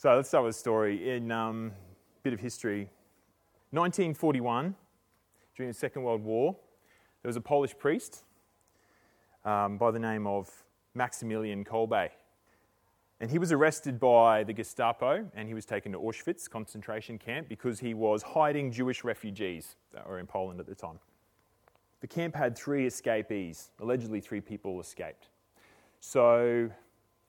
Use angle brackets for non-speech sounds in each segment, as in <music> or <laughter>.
So let's start with a story. In um, a bit of history, 1941, during the Second World War, there was a Polish priest um, by the name of Maximilian Kolbe. And he was arrested by the Gestapo and he was taken to Auschwitz concentration camp because he was hiding Jewish refugees that were in Poland at the time. The camp had three escapees. Allegedly, three people escaped. So,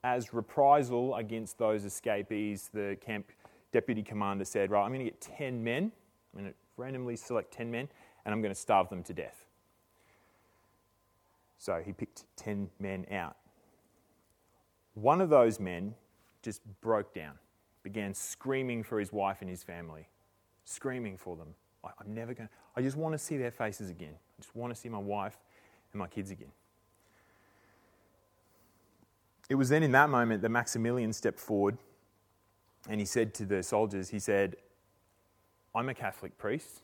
as reprisal against those escapees, the camp deputy commander said, Right, I'm going to get 10 men. I'm going to randomly select 10 men and I'm going to starve them to death. So he picked 10 men out. One of those men just broke down, began screaming for his wife and his family, screaming for them. I'm never going to, I just want to see their faces again. I just want to see my wife and my kids again. It was then in that moment that Maximilian stepped forward and he said to the soldiers, he said, I'm a Catholic priest.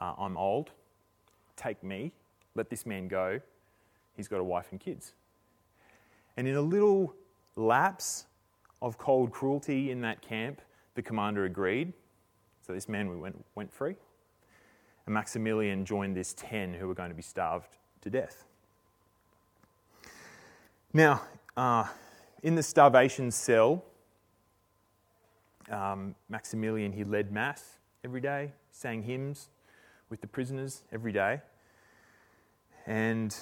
Uh, I'm old. Take me. Let this man go. He's got a wife and kids. And in a little lapse of cold cruelty in that camp, the commander agreed. So this man went, went free. And Maximilian joined this 10 who were going to be starved to death. Now, uh, in the starvation cell, um, Maximilian, he led Mass every day, sang hymns with the prisoners every day. And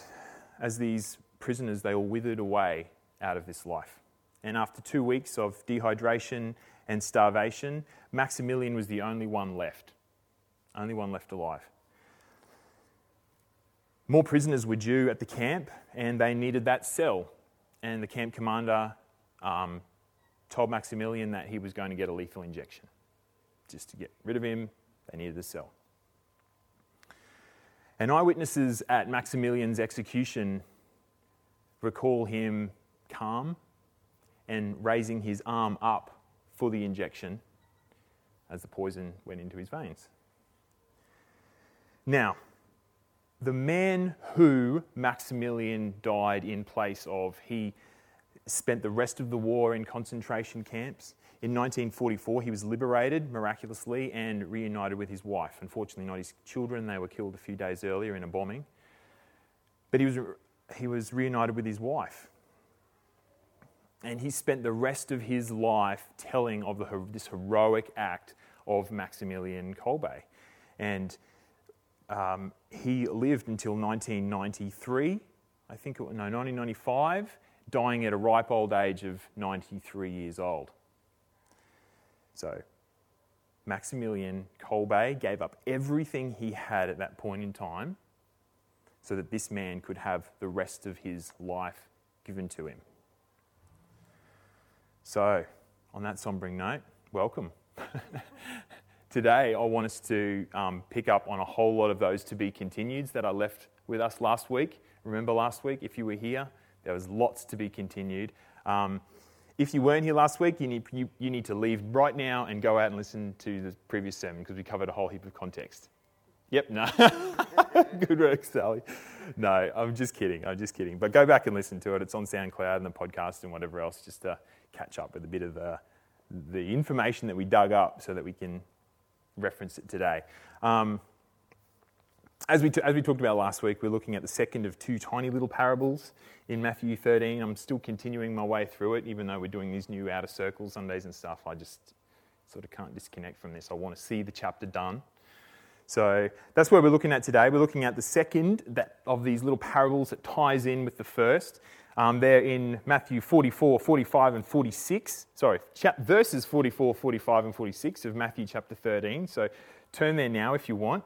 as these prisoners, they all withered away out of this life. And after two weeks of dehydration and starvation, Maximilian was the only one left. Only one left alive. More prisoners were due at the camp, and they needed that cell. And the camp commander um, told Maximilian that he was going to get a lethal injection. Just to get rid of him, they needed the cell. And eyewitnesses at Maximilian's execution recall him calm and raising his arm up for the injection as the poison went into his veins. Now, the man who Maximilian died in place of, he spent the rest of the war in concentration camps. In 1944, he was liberated miraculously and reunited with his wife. Unfortunately, not his children, they were killed a few days earlier in a bombing. But he was, he was reunited with his wife. And he spent the rest of his life telling of the, this heroic act of Maximilian Kolbe. And um, he lived until 1993, I think, it, no, 1995, dying at a ripe old age of 93 years old. So, Maximilian Kolbe gave up everything he had at that point in time so that this man could have the rest of his life given to him. So, on that sombering note, welcome. <laughs> Today, I want us to um, pick up on a whole lot of those to be continueds that I left with us last week. Remember last week, if you were here, there was lots to be continued. Um, if you weren't here last week, you need, you, you need to leave right now and go out and listen to the previous sermon because we covered a whole heap of context. Yep, no. <laughs> Good work, Sally. No, I'm just kidding. I'm just kidding. But go back and listen to it. It's on SoundCloud and the podcast and whatever else, just to catch up with a bit of the, the information that we dug up so that we can reference it today. Um, as, we t- as we talked about last week, we're looking at the second of two tiny little parables in Matthew 13. I'm still continuing my way through it, even though we're doing these new outer circles Sundays and stuff. I just sort of can't disconnect from this. I want to see the chapter done. So that's where we're looking at today. We're looking at the second that, of these little parables that ties in with the first. Um, they're in Matthew 44, 45, and 46. Sorry, chap- verses 44, 45, and 46 of Matthew chapter 13. So turn there now if you want.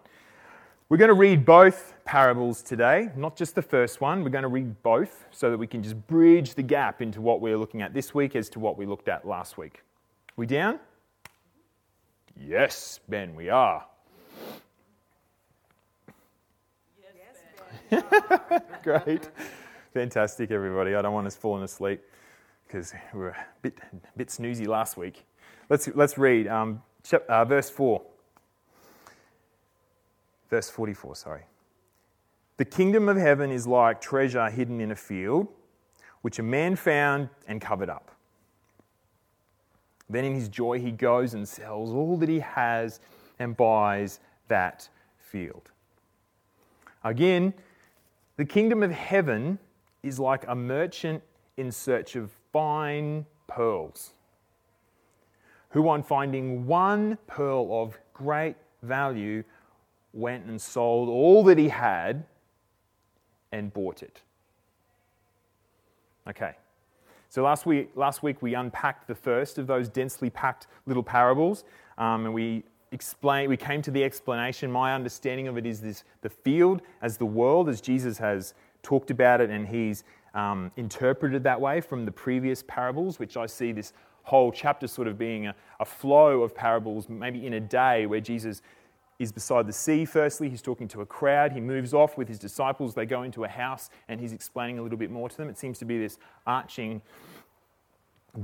We're going to read both parables today, not just the first one. We're going to read both so that we can just bridge the gap into what we're looking at this week as to what we looked at last week. We down? Yes, Ben, we are. Yes, ben. <laughs> Great. Fantastic, everybody. I don't want us falling asleep because we were a bit, a bit snoozy last week. Let's, let's read um, uh, verse 4. Verse 44, sorry. The kingdom of heaven is like treasure hidden in a field, which a man found and covered up. Then in his joy, he goes and sells all that he has and buys that field. Again, the kingdom of heaven is like a merchant in search of fine pearls, who, on finding one pearl of great value, went and sold all that he had and bought it. Okay. So last week, last week we unpacked the first of those densely packed little parables, um, and we explain, we came to the explanation. My understanding of it is this: the field as the world, as Jesus has talked about it, and he's um, interpreted that way from the previous parables, which I see this whole chapter sort of being a, a flow of parables, maybe in a day where Jesus is beside the sea, firstly. He's talking to a crowd. He moves off with his disciples. They go into a house and he's explaining a little bit more to them. It seems to be this arching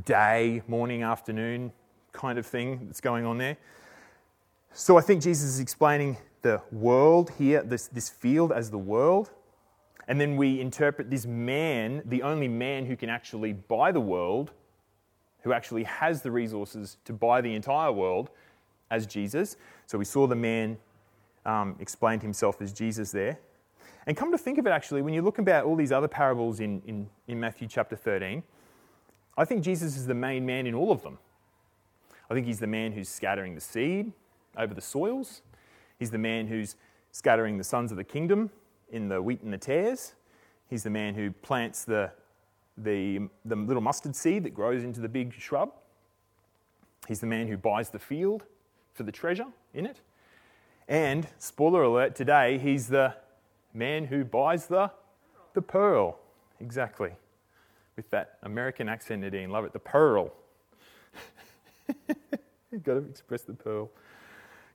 day, morning, afternoon kind of thing that's going on there. So I think Jesus is explaining the world here, this, this field as the world. And then we interpret this man, the only man who can actually buy the world, who actually has the resources to buy the entire world, as Jesus. So we saw the man um, explained himself as Jesus there. And come to think of it, actually, when you look about all these other parables in, in, in Matthew chapter 13, I think Jesus is the main man in all of them. I think he's the man who's scattering the seed over the soils. He's the man who's scattering the sons of the kingdom in the wheat and the tares. He's the man who plants the, the, the little mustard seed that grows into the big shrub. He's the man who buys the field for the treasure in it. And, spoiler alert, today he's the man who buys the, the pearl. Exactly. With that American accent, Nadine. Love it. The pearl. <laughs> You've got to express the pearl.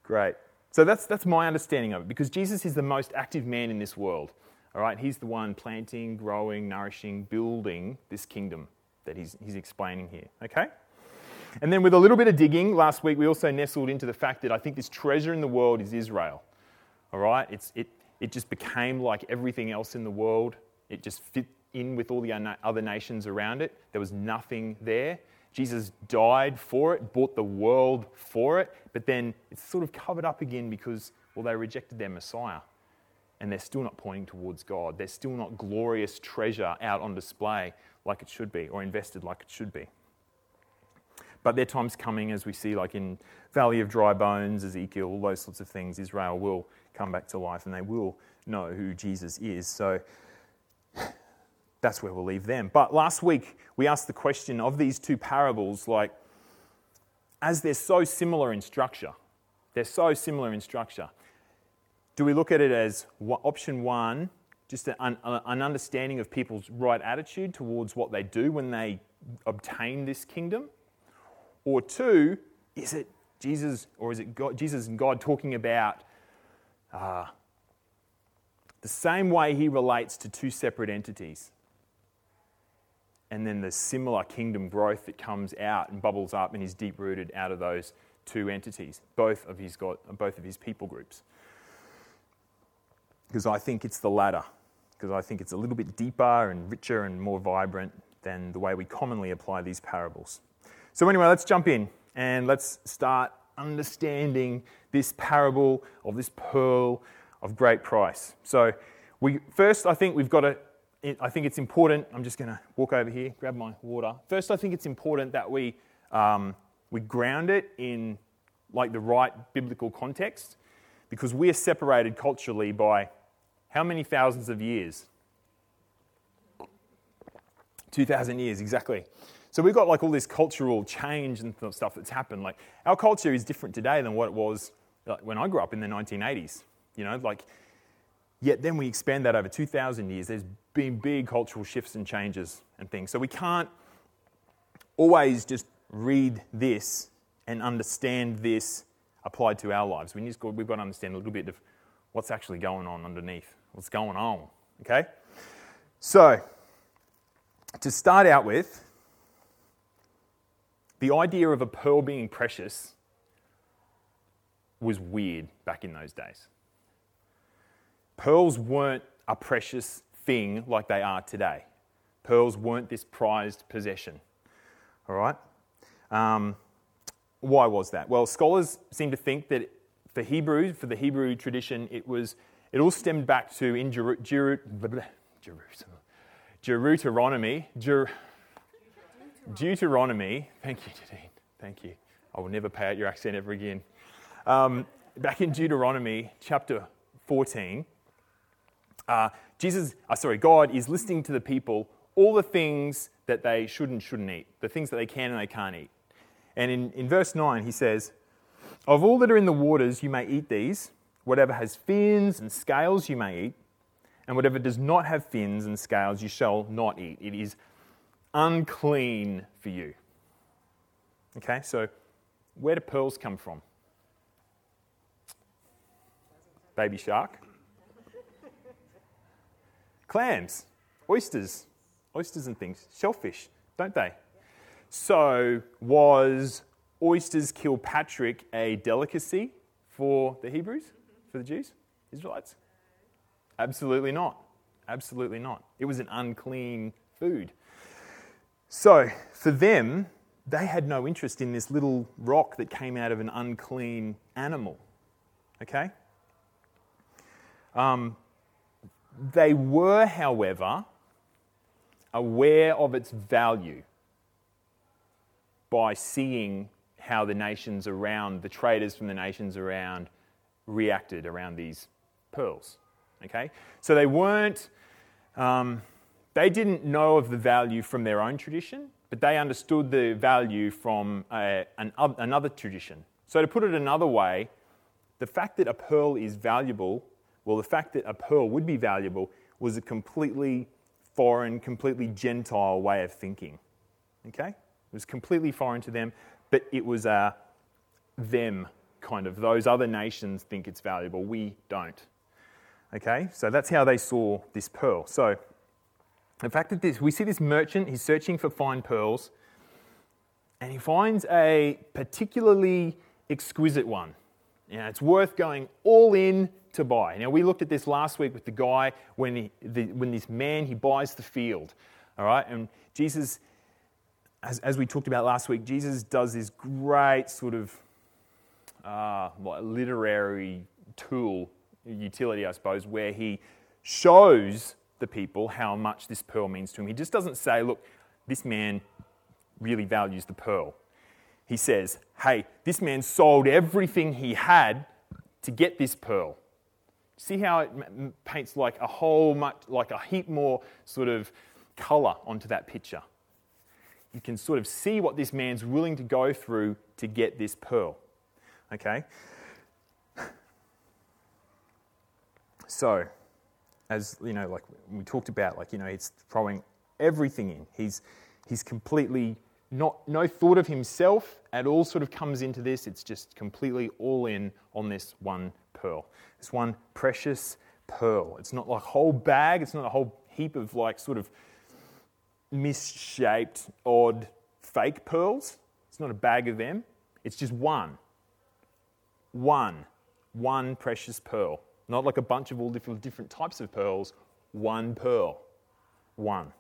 Great. So that's, that's my understanding of it because Jesus is the most active man in this world. All right, he's the one planting, growing, nourishing, building this kingdom that he's, he's explaining here. Okay? And then, with a little bit of digging, last week we also nestled into the fact that I think this treasure in the world is Israel. All right? It's, it, it just became like everything else in the world, it just fit in with all the other nations around it. There was nothing there. Jesus died for it, bought the world for it, but then it's sort of covered up again because, well, they rejected their Messiah. And they're still not pointing towards God. They're still not glorious treasure out on display like it should be or invested like it should be. But their time's coming, as we see, like in Valley of Dry Bones, Ezekiel, all those sorts of things. Israel will come back to life and they will know who Jesus is. So that's where we'll leave them. But last week, we asked the question of these two parables, like, as they're so similar in structure, they're so similar in structure, do we look at it as option one, just an, an understanding of people's right attitude towards what they do when they obtain this kingdom? Or two, is it Jesus or is it God, Jesus and God talking about uh, the same way he relates to two separate entities? And then the similar kingdom growth that comes out and bubbles up and is deep rooted out of those two entities, both of his, God, both of his people groups. Because I think it's the latter, because I think it's a little bit deeper and richer and more vibrant than the way we commonly apply these parables. So, anyway, let's jump in and let's start understanding this parable of this pearl of great price. So, we, first, I think we've got to, I think it's important. I'm just going to walk over here, grab my water. First, I think it's important that we, um, we ground it in like the right biblical context because we are separated culturally by how many thousands of years? 2,000 years, exactly. So we've got like all this cultural change and stuff that's happened. Like our culture is different today than what it was like, when I grew up in the 1980s. You know, like yet then we expand that over 2,000 years. There's been big cultural shifts and changes and things. So we can't always just read this and understand this applied to our lives. We just got, we've got to understand a little bit of what's actually going on underneath, what's going on. Okay? So, to start out with, the idea of a pearl being precious was weird back in those days. Pearls weren't a precious thing like they are today. Pearls weren't this prized possession. All right? Um, why was that? Well, scholars seem to think that for Hebrew, for the Hebrew tradition, it was it all stemmed back to in Jeru- Jeru- Jerusalem, Deuteronomy, Jer- Deuteronomy. Thank you, Nadine. Thank you. I will never pay out your accent ever again. Um, back in Deuteronomy chapter 14, uh, Jesus, uh, sorry, God is listing to the people all the things that they should and shouldn't eat, the things that they can and they can't eat. And in, in verse 9, he says, Of all that are in the waters, you may eat these. Whatever has fins and scales, you may eat. And whatever does not have fins and scales, you shall not eat. It is unclean for you. Okay, so where do pearls come from? Baby shark. Clams, oysters, oysters and things, shellfish, don't they? So, was oysters Kilpatrick a delicacy for the Hebrews, for the Jews, Israelites? Absolutely not. Absolutely not. It was an unclean food. So, for them, they had no interest in this little rock that came out of an unclean animal. Okay? Um, they were, however, aware of its value by seeing how the nations around, the traders from the nations around, reacted around these pearls. Okay? So they weren't, um, they didn't know of the value from their own tradition, but they understood the value from a, an, another tradition. So to put it another way, the fact that a pearl is valuable, well, the fact that a pearl would be valuable was a completely foreign, completely Gentile way of thinking. Okay? It was completely foreign to them, but it was a them kind of. Those other nations think it's valuable. We don't. Okay? So that's how they saw this pearl. So the fact that this, we see this merchant, he's searching for fine pearls, and he finds a particularly exquisite one. Now, it's worth going all in to buy. Now, we looked at this last week with the guy when, he, the, when this man, he buys the field. All right? And Jesus, as, as we talked about last week, Jesus does this great sort of uh, literary tool, utility, I suppose, where he shows the people how much this pearl means to him. He just doesn't say, look, this man really values the pearl. He says, hey, this man sold everything he had to get this pearl. See how it paints like a whole much, like a heap more sort of colour onto that picture. You can sort of see what this man's willing to go through to get this pearl. Okay? So, as you know, like we talked about, like you know, he's throwing everything in. He's he's completely not no thought of himself at all. Sort of comes into this. It's just completely all in on this one pearl. This one precious pearl. It's not like a whole bag. It's not a whole heap of like sort of misshaped, odd, fake pearls. It's not a bag of them. It's just one. One. One precious pearl. Not like a bunch of all different, different types of pearls, one pearl. One.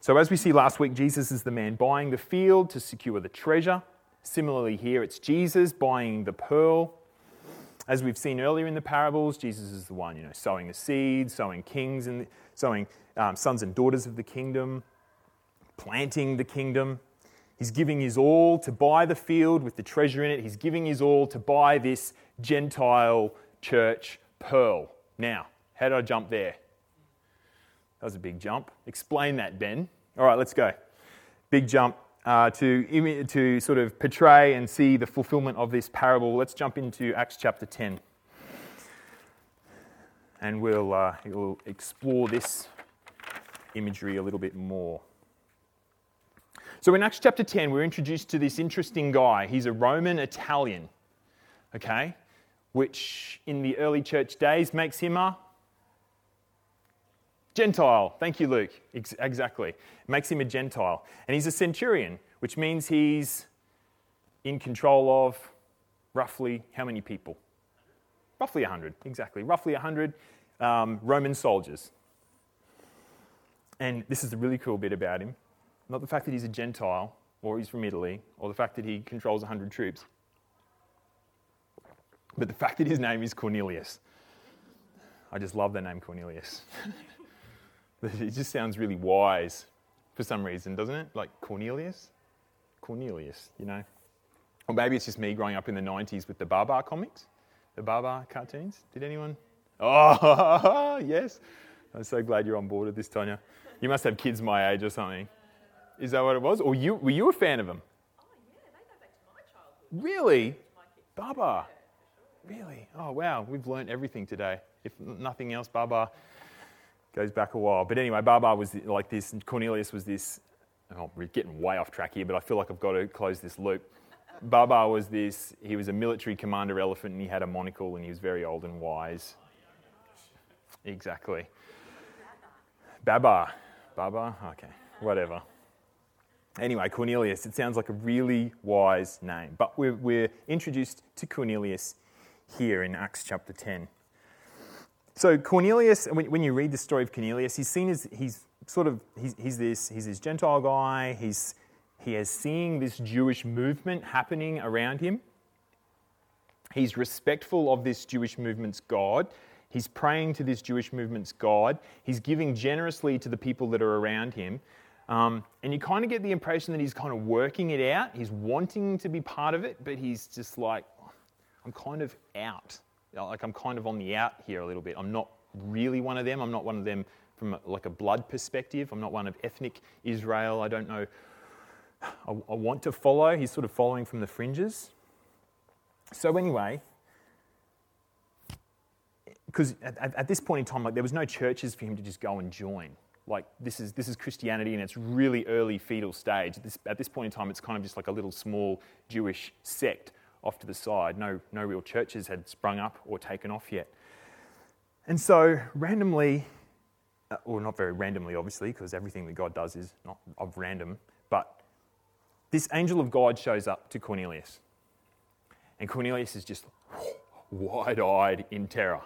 So, as we see last week, Jesus is the man buying the field to secure the treasure. Similarly, here it's Jesus buying the pearl. As we've seen earlier in the parables, Jesus is the one, you know, sowing the seed, sowing kings and sowing um, sons and daughters of the kingdom, planting the kingdom. He's giving his all to buy the field with the treasure in it. He's giving his all to buy this Gentile church pearl. Now, how did I jump there? That was a big jump. Explain that, Ben. All right, let's go. Big jump uh, to, to sort of portray and see the fulfillment of this parable. Let's jump into Acts chapter 10. And we'll, uh, we'll explore this imagery a little bit more. So in Acts chapter 10, we're introduced to this interesting guy. He's a Roman Italian, okay, which in the early church days makes him a Gentile. Thank you, Luke. Ex- exactly. makes him a Gentile. And he's a centurion, which means he's in control of roughly how many people? Roughly 100, exactly. Roughly 100 um, Roman soldiers. And this is the really cool bit about him not the fact that he's a Gentile, or he's from Italy, or the fact that he controls 100 troops. But the fact that his name is Cornelius. I just love the name Cornelius. <laughs> <laughs> it just sounds really wise for some reason, doesn't it? Like Cornelius? Cornelius, you know? Or maybe it's just me growing up in the 90s with the Baa comics, the Baa cartoons. Did anyone? <laughs> Oh, <laughs> yes. I'm so glad you're on board with this, Tonya. You must have kids my age or something. Is that what it was? Or you, were you a fan of them? Oh, yeah, they go back to my childhood. Really? Baa? Really? Oh, wow. We've learned everything today. If nothing else, Baa goes back a while. But anyway, Baa was like this, and Cornelius was this. Oh, we're getting way off track here, but I feel like I've got to close this loop. Baa was this, he was a military commander elephant and he had a monocle and he was very old and wise. Exactly. Babar. Babar? Okay, whatever. Anyway, Cornelius, it sounds like a really wise name. But we're, we're introduced to Cornelius here in Acts chapter 10. So Cornelius, when, you read the story of Cornelius, he's seen as he's sort of he's, he's this he's this Gentile guy. He's he is seeing this Jewish movement happening around him. He's respectful of this Jewish movement's God. He's praying to this Jewish movement's God. He's giving generously to the people that are around him. Um, and you kind of get the impression that he's kind of working it out. He's wanting to be part of it, but he's just like, I'm kind of out. Like I'm kind of on the out here a little bit. I'm not really one of them. I'm not one of them from like a blood perspective. I'm not one of ethnic Israel. I don't know. I, I want to follow. He's sort of following from the fringes. So anyway, because at, at, this point in time, like there was no churches for him to just go and join. Like this is this is Christianity in its really early fetal stage. This, at this point in time, it's kind of just like a little small Jewish sect off to the side. No, no real churches had sprung up or taken off yet. And so, randomly, uh, or not very randomly, obviously, because everything that God does is not of random, but this angel of God shows up to Cornelius. And Cornelius is just wide eyed in terror.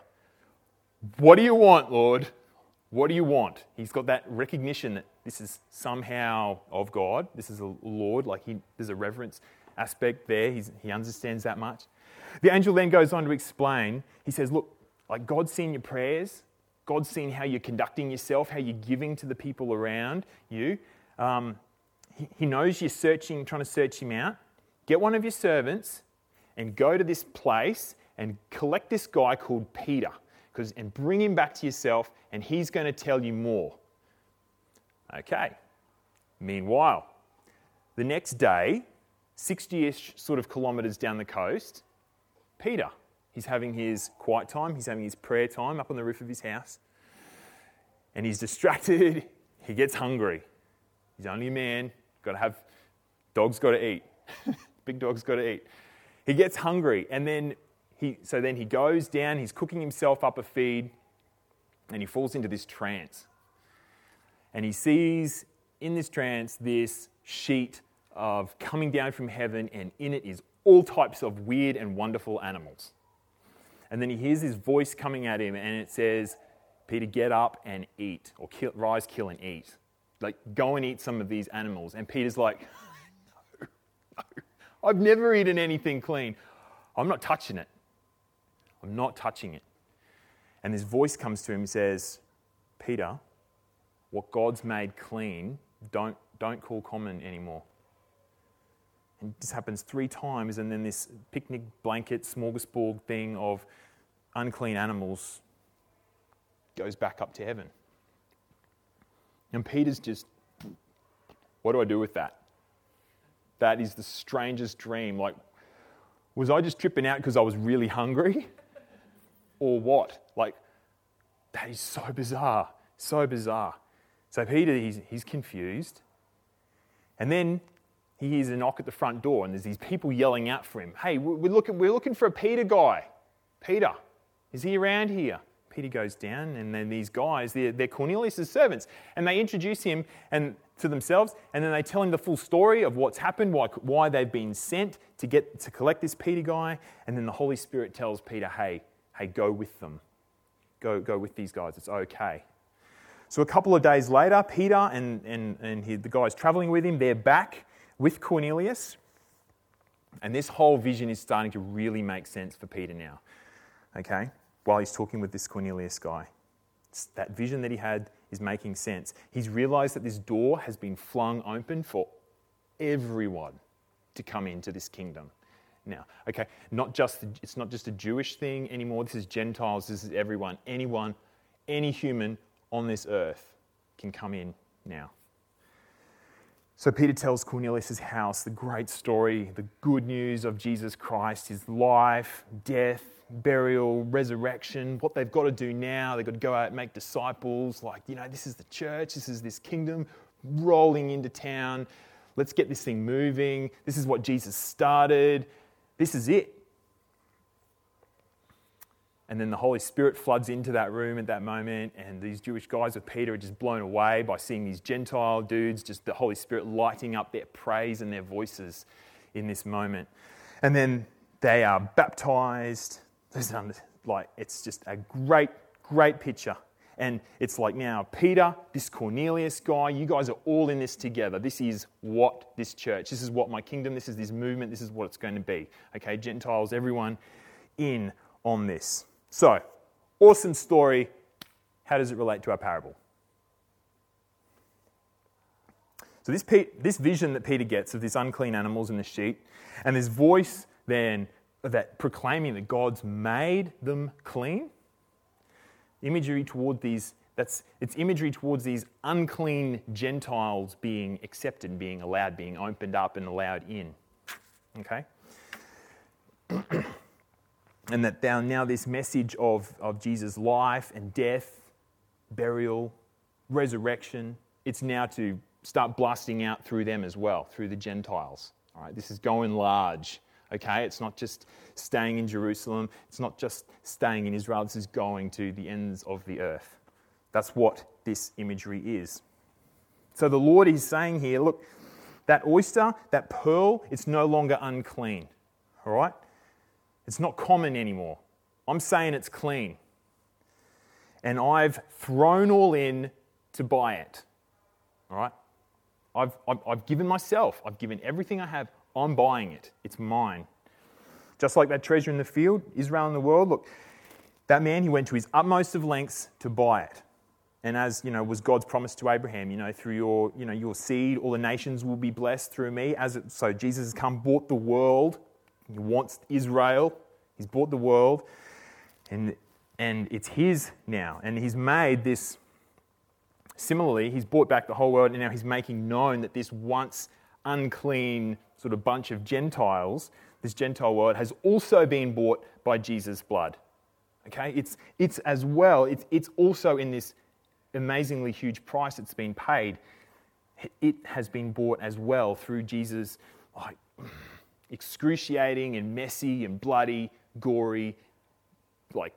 What do you want, Lord? What do you want? He's got that recognition that this is somehow of God. This is a Lord, like he, there's a reverence aspect there. He's, he understands that much. The angel then goes on to explain. He says, Look, like God's seen your prayers, God's seen how you're conducting yourself, how you're giving to the people around you. Um, he, he knows you're searching, trying to search him out. Get one of your servants and go to this place and collect this guy called Peter because and bring him back to yourself and he's going to tell you more. Okay. Meanwhile, the next day, 60 ish sort of kilometres down the coast, Peter. He's having his quiet time, he's having his prayer time up on the roof of his house. And he's distracted, <laughs> he gets hungry. He's only a man, got to have, dog's got to eat. <laughs> Big dog's got to eat. He gets hungry, and then he, so then he goes down, he's cooking himself up a feed, and he falls into this trance. And he sees in this trance this sheet of coming down from heaven, and in it is all types of weird and wonderful animals. And then he hears this voice coming at him, and it says, Peter, get up and eat, or kill, rise, kill, and eat. Like, go and eat some of these animals. And Peter's like, <laughs> no, no, I've never eaten anything clean. I'm not touching it. I'm not touching it. And this voice comes to him and says, Peter, what God's made clean, don't, don't call common anymore. This happens three times, and then this picnic blanket smorgasbord thing of unclean animals goes back up to heaven. And Peter's just, what do I do with that? That is the strangest dream. Like, was I just tripping out because I was really hungry? or what? Like, that is so bizarre. So bizarre. So Peter, he's, he's confused. And then he hears a knock at the front door, and there's these people yelling out for him. Hey, we're looking, we're looking for a Peter guy. Peter, is he around here? Peter goes down, and then these guys, they're, they're Cornelius' servants, and they introduce him and, to themselves, and then they tell him the full story of what's happened, why, why they've been sent to, get, to collect this Peter guy, and then the Holy Spirit tells Peter, hey, hey, go with them. Go, go with these guys, it's okay. So a couple of days later, Peter and, and, and he, the guys traveling with him, they're back with Cornelius, and this whole vision is starting to really make sense for Peter now, okay? While he's talking with this Cornelius guy. It's that vision that he had is making sense. He's realized that this door has been flung open for everyone to come into this kingdom. Now, okay, not just it's not just a Jewish thing anymore. This is Gentiles. This is everyone. Anyone, any human on this earth can come in now. So Peter tells Cornelius' house the great story, the good news of Jesus Christ, his life, death, burial, resurrection, what they've got to do now. They've got to go out and make disciples. Like, you know, this is the church, this is this kingdom rolling into town. Let's get this thing moving. This is what Jesus started. This is it. And then the Holy Spirit floods into that room at that moment, and these Jewish guys with Peter are just blown away by seeing these Gentile dudes, just the Holy Spirit lighting up their praise and their voices in this moment. And then they are baptized. Like, it's just a great, great picture. And it's like now, Peter, this Cornelius guy, you guys are all in this together. This is what this church, this is what my kingdom, this is this movement, this is what it's going to be. Okay, Gentiles, everyone in on this. So, awesome story. How does it relate to our parable? So, this, this vision that Peter gets of these unclean animals and the sheep, and this voice then that proclaiming that God's made them clean, imagery toward these, that's, it's imagery towards these unclean Gentiles being accepted, being allowed, being opened up and allowed in. Okay? And that now this message of, of Jesus' life and death, burial, resurrection, it's now to start blasting out through them as well, through the Gentiles. All right, this is going large. Okay, it's not just staying in Jerusalem, it's not just staying in Israel, this is going to the ends of the earth. That's what this imagery is. So the Lord is saying here look, that oyster, that pearl, it's no longer unclean. All right? It's not common anymore. I'm saying it's clean. And I've thrown all in to buy it. All right? I've, I've, I've, given myself, I've given everything I have, I'm buying it. It's mine. Just like that treasure in the field, Israel in the world, look, that man, he went to his utmost of lengths to buy it. And as you know, was God's promise to Abraham, you know, through your, you know, your seed, all the nations will be blessed through me. As it, so Jesus has come, bought the world he wants Israel. He's bought the world. And, and it's his now. And he's made this, similarly, he's bought back the whole world. And now he's making known that this once unclean sort of bunch of Gentiles, this Gentile world, has also been bought by Jesus' blood. Okay? It's, it's as well, it's, it's also in this amazingly huge price that's been paid. It has been bought as well through Jesus' like, excruciating and messy and bloody, gory, like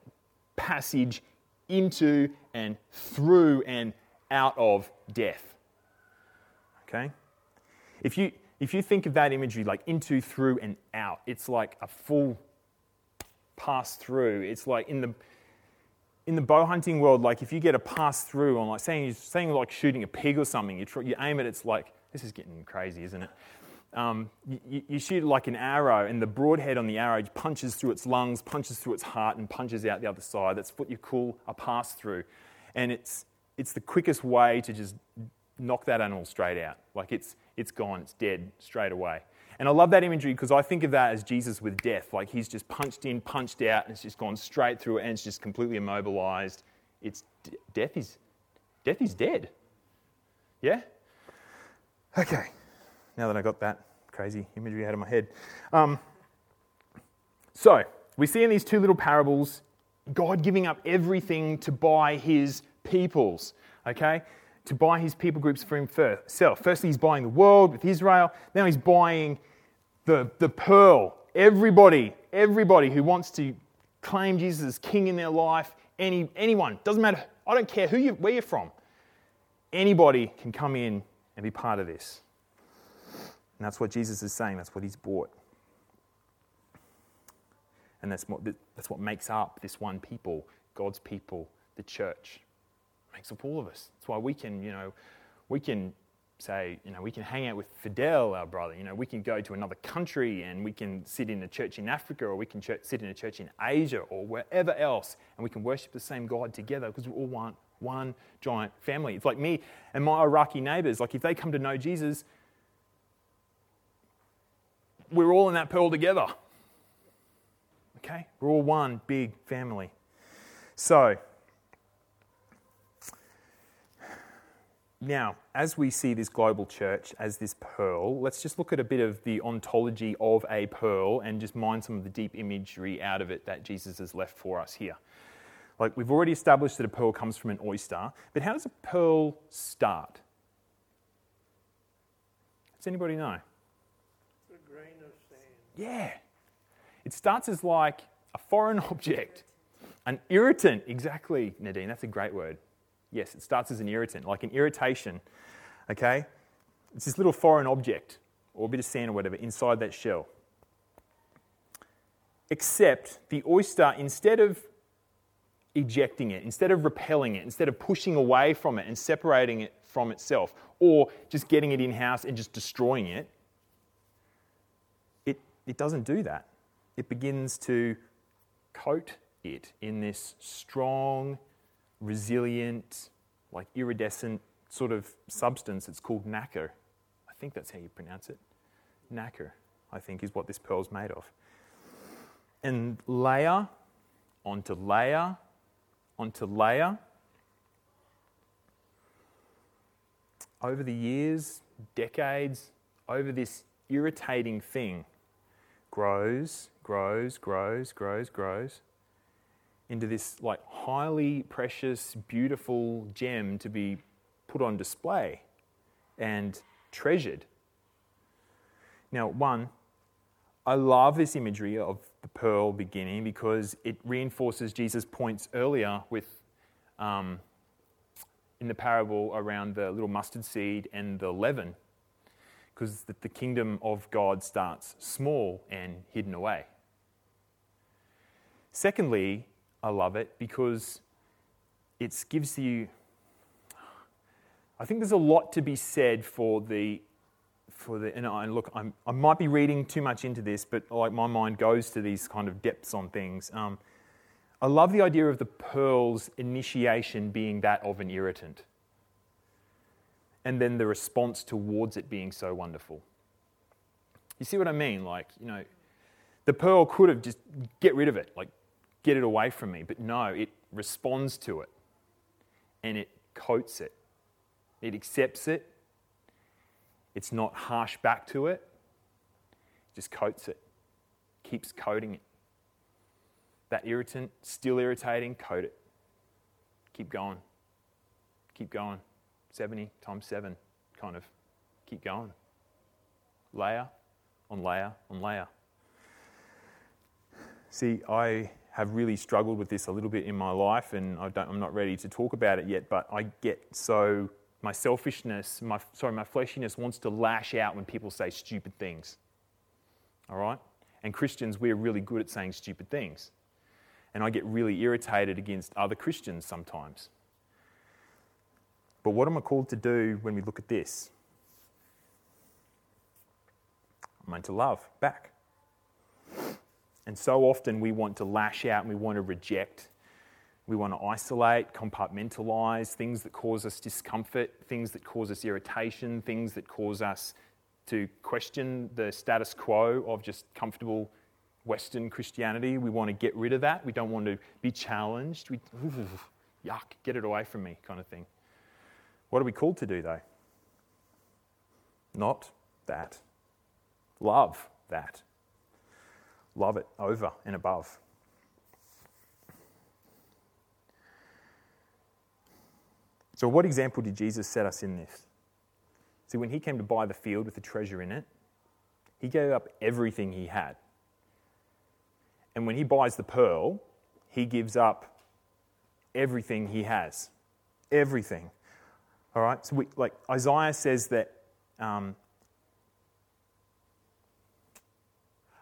passage into and through and out of death. Okay? If you, if you think of that imagery like into, through, and out, it's like a full pass through. It's like in the in the bow hunting world, like if you get a pass through on like saying you're saying like shooting a pig or something, you, try, you aim it, it's like this is getting crazy, isn't it? Um, you, you, shoot like an arrow, and the broadhead on the arrow punches through its lungs, punches through its heart, and punches out the other side. That's what you call a pass through. And it's, it's the quickest way to just knock that animal straight out. Like it's, it's gone, it's dead straight away. And I love that imagery because I think of that as Jesus with death. Like he's just punched in, punched out, and it's just gone straight through, it, and it's just completely immobilized. It's death is death is dead. Yeah. Okay now that I got that crazy imagery out of my head. Um, so, we see in these two little parables God giving up everything to buy his peoples, okay? To buy his people groups for himself. Firstly, he's buying the world with Israel. Now he's buying the, the pearl. Everybody, everybody who wants to claim Jesus as king in their life, any, anyone, doesn't matter, I don't care who you, where you're from, anybody can come in and be part of this. And that's what Jesus is saying, that's what he's bought. And that's what, that's what makes up this one people, God's people, the church. It makes up all of us. That's why we can, you know, we can say, you know, we can hang out with Fidel, our brother. You know, we can go to another country and we can sit in a church in Africa or we can sit in a church in Asia or wherever else and we can worship the same God together because we all want one giant family. It's like me and my Iraqi neighbors. Like if they come to know Jesus, we're all in that pearl together. Okay? We're all one big family. So, now, as we see this global church as this pearl, let's just look at a bit of the ontology of a pearl and just mine some of the deep imagery out of it that Jesus has left for us here. Like, we've already established that a pearl comes from an oyster, but how does a pearl start? Does anybody know? A grain of sand. Yeah. It starts as like a foreign <laughs> object, an irritant. Exactly, Nadine. That's a great word. Yes, it starts as an irritant, like an irritation. Okay? It's this little foreign object or a bit of sand or whatever inside that shell. Except the oyster, instead of ejecting it, instead of repelling it, instead of pushing away from it and separating it from itself, or just getting it in house and just destroying it, it, doesn't do that. It begins to coat it in this strong, resilient, like iridescent sort of substance. It's called nacre. I think that's how you pronounce it. Nacre, I think, is what this pearl's made of. And layer onto layer onto layer. Over the years, decades, over this irritating thing grows, grows, grows, grows, grows into this like highly precious, beautiful gem to be put on display and treasured. Now, one, I love this imagery of the pearl beginning because it reinforces Jesus' points earlier with um, in the parable around the little mustard seed and the leaven, because the, kingdom of God starts small and hidden away. Secondly, I love it because it gives you. I think there's a lot to be said for the for the and, I, look, I'm, i might be reading too much into this, but like my mind goes to these kind of depths on things. Um, I love the idea of the pearl's initiation being that of an irritant, and then the response towards it being so wonderful. You see what I mean? Like you know, the pearl could have just get rid of it, like get it away from me, but no, it responds to it, and it coats it, it accepts it it's not harsh back to it, just coats it, keeps coating it. That irritant, still irritating, coat it. Keep going. Keep going. 70 times 7, kind of. Keep going. Layer on layer on layer. See, I have really struggled with this a little bit in my life, and I am not ready to talk about it yet, but I get so my selfishness, my, sorry, my fleshiness wants to lash out when people say stupid things. All right? And Christians, we're really good at saying stupid things. And I get really irritated against other Christians sometimes. But what am I called to do when we look at this? I'm meant to love back. And so often we want to lash out and we want to reject we want to isolate, compartmentalize things that cause us discomfort, things that cause us irritation, things that cause us to question the status quo of just comfortable Western Christianity. We want to get rid of that. We don't want to be challenged. We, <laughs> yuck, get it away from me, kind of thing. What are we called to do, though? Not that. Love that. Love it over and above. So, what example did Jesus set us in this? See, when he came to buy the field with the treasure in it, he gave up everything he had. And when he buys the pearl, he gives up everything he has. Everything. All right? So, we, like Isaiah says that. Um,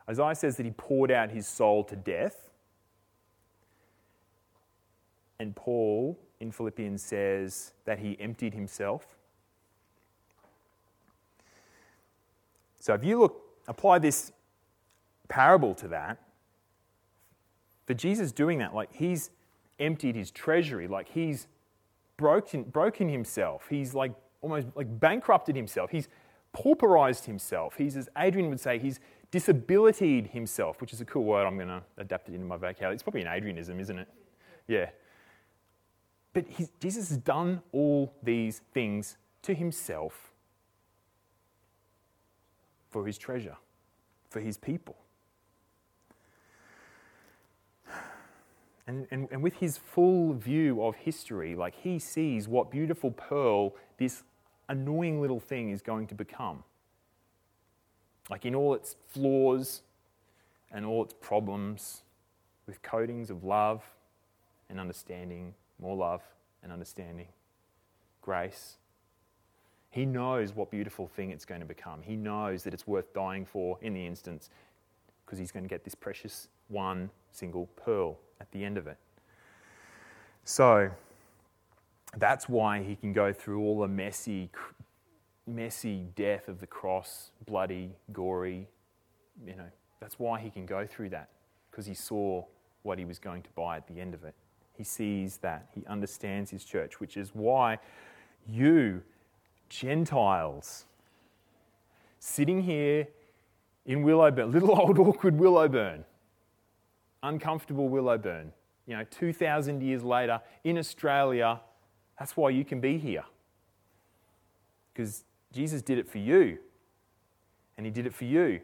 Isaiah says that he poured out his soul to death. And Paul in Philippians says that he emptied himself. So if you look, apply this parable to that, for Jesus doing that, like he's emptied his treasury, like he's broken, broken himself, he's like almost like bankrupted himself, he's pauperized himself, he's, as Adrian would say, he's disabilitied himself, which is a cool word. I'm going to adapt it into my vocabulary. It's probably an Adrianism, isn't it? Yeah. But Jesus has done all these things to himself for his treasure, for his people. And, and, and with his full view of history, like he sees what beautiful pearl this annoying little thing is going to become. Like in all its flaws and all its problems, with coatings of love and understanding, more love and understanding, grace. He knows what beautiful thing it's going to become. He knows that it's worth dying for in the instance because he's going to get this precious one single pearl at the end of it. So that's why he can go through all the messy, messy death of the cross, bloody, gory. You know, that's why he can go through that because he saw what he was going to buy at the end of it. He sees that. He understands his church, which is why you, Gentiles, sitting here in Willowburn, <laughs> little old awkward Willowburn, uncomfortable Willowburn. you know, 2,000 years later in Australia, that's why you can be here. Because Jesus did it for you, and He did it for you.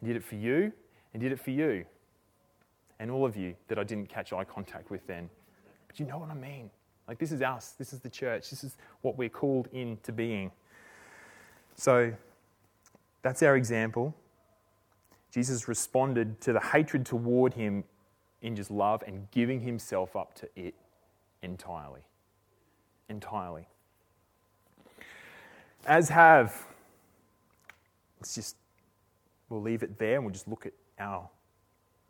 He did it for you, and did it for you. And all of you that I didn't catch eye contact with then. But you know what I mean? Like, this is us, this is the church, this is what we're called into being. So, that's our example. Jesus responded to the hatred toward him in just love and giving himself up to it entirely. Entirely. As have, let's just, we'll leave it there and we'll just look at our,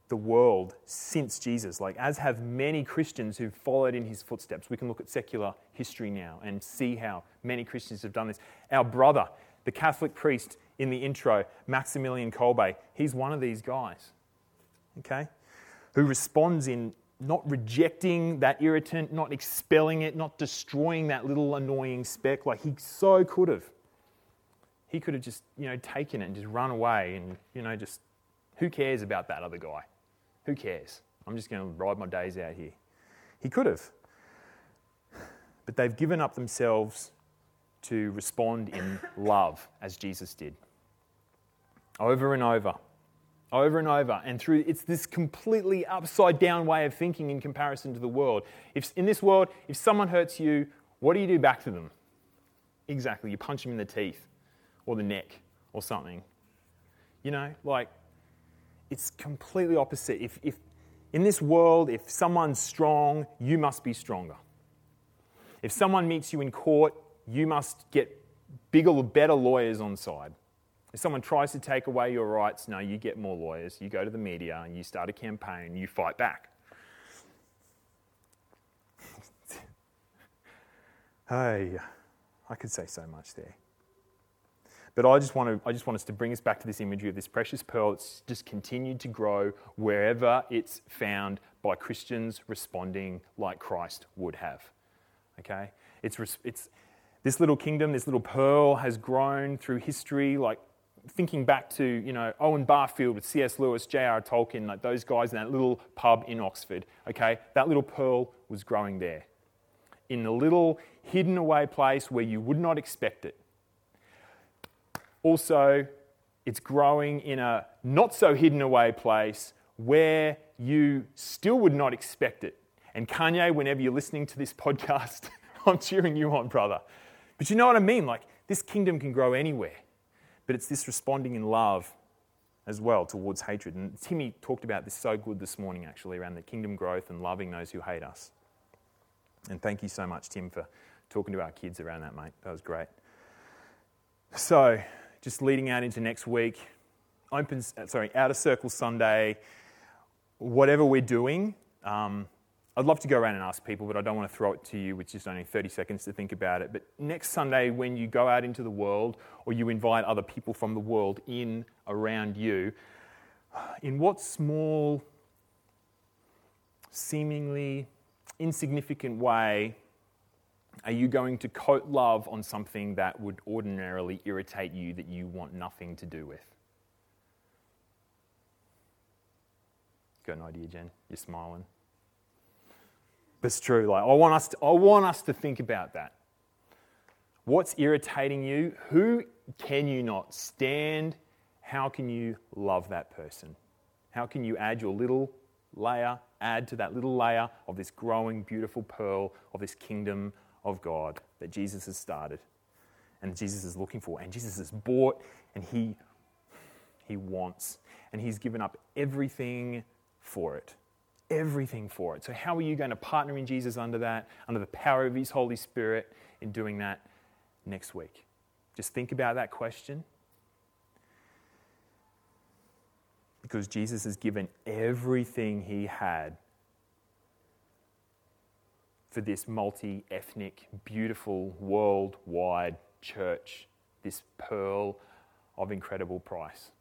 the world since Jesus. Like, as have many Christians who've followed in his footsteps. We can look at secular history now and see how many Christians have done this. Our brother, the Catholic priest in the intro, Maximilian Kolbe, he's one of these guys, okay, who responds in not rejecting that irritant, not expelling it, not destroying that little annoying speck like he so could have. He could have just, you know, taken it and just run away and, you know, just, who cares about that other guy? Who cares? I'm just going to ride my days out here. He could have. But they've given up themselves to respond in love as Jesus did. Over and over, over and over. And through it's this completely upside down way of thinking in comparison to the world. If in this world, if someone hurts you, what do you do back to them? Exactly, you punch them in the teeth or the neck or something. You know, like it's completely opposite. If, if in this world, if someone's strong, you must be stronger. If someone meets you in court, you must get bigger, better lawyers on side. If someone tries to take away your rights, no, you get more lawyers. You go to the media you start a campaign, you fight back. <laughs> hey, I could say so much there. But I just, want to, I just want us to bring us back to this imagery of this precious pearl that's just continued to grow wherever it's found by Christians responding like Christ would have. Okay? It's, it's, this little kingdom, this little pearl has grown through history like thinking back to, you know, Owen Barfield with C.S. Lewis, J.R. Tolkien, like those guys in that little pub in Oxford, okay? That little pearl was growing there. In a little hidden away place where you would not expect it. Also, it's growing in a not so hidden away place where you still would not expect it. And Kanye, whenever you're listening to this <laughs> podcast, I'm cheering you on, brother. But you know what I mean? Like, this kingdom can grow anywhere but it's this responding in love as well towards hatred. And Timmy talked about this so good this morning, actually, around the kingdom growth and loving those who hate us. And thank you so much, Tim, for talking to our kids around that, mate. That was great. So, just leading out into next week, open, sorry, Outer Circle Sunday, whatever we're doing, um, I'd love to go around and ask people, but I don't want to throw it to you with just only 30 seconds to think about it. But next Sunday, when you go out into the world or you invite other people from the world in around you, in what small, seemingly insignificant way are you going to coat love on something that would ordinarily irritate you that you want nothing to do with? Got an idea, Jen? You're smiling. It's true. Like I want us to, I want us to think about that. What's irritating you? Who can you not stand? How can you love that person? How can you add your little layer, add to that little layer of this growing, beautiful pearl of this kingdom of God that Jesus has started and Jesus is looking for? And Jesus has bought and he, he wants. And he's given up everything for it. Everything for it. So, how are you going to partner in Jesus under that, under the power of His Holy Spirit in doing that next week? Just think about that question. Because Jesus has given everything He had for this multi ethnic, beautiful, worldwide church, this pearl of incredible price.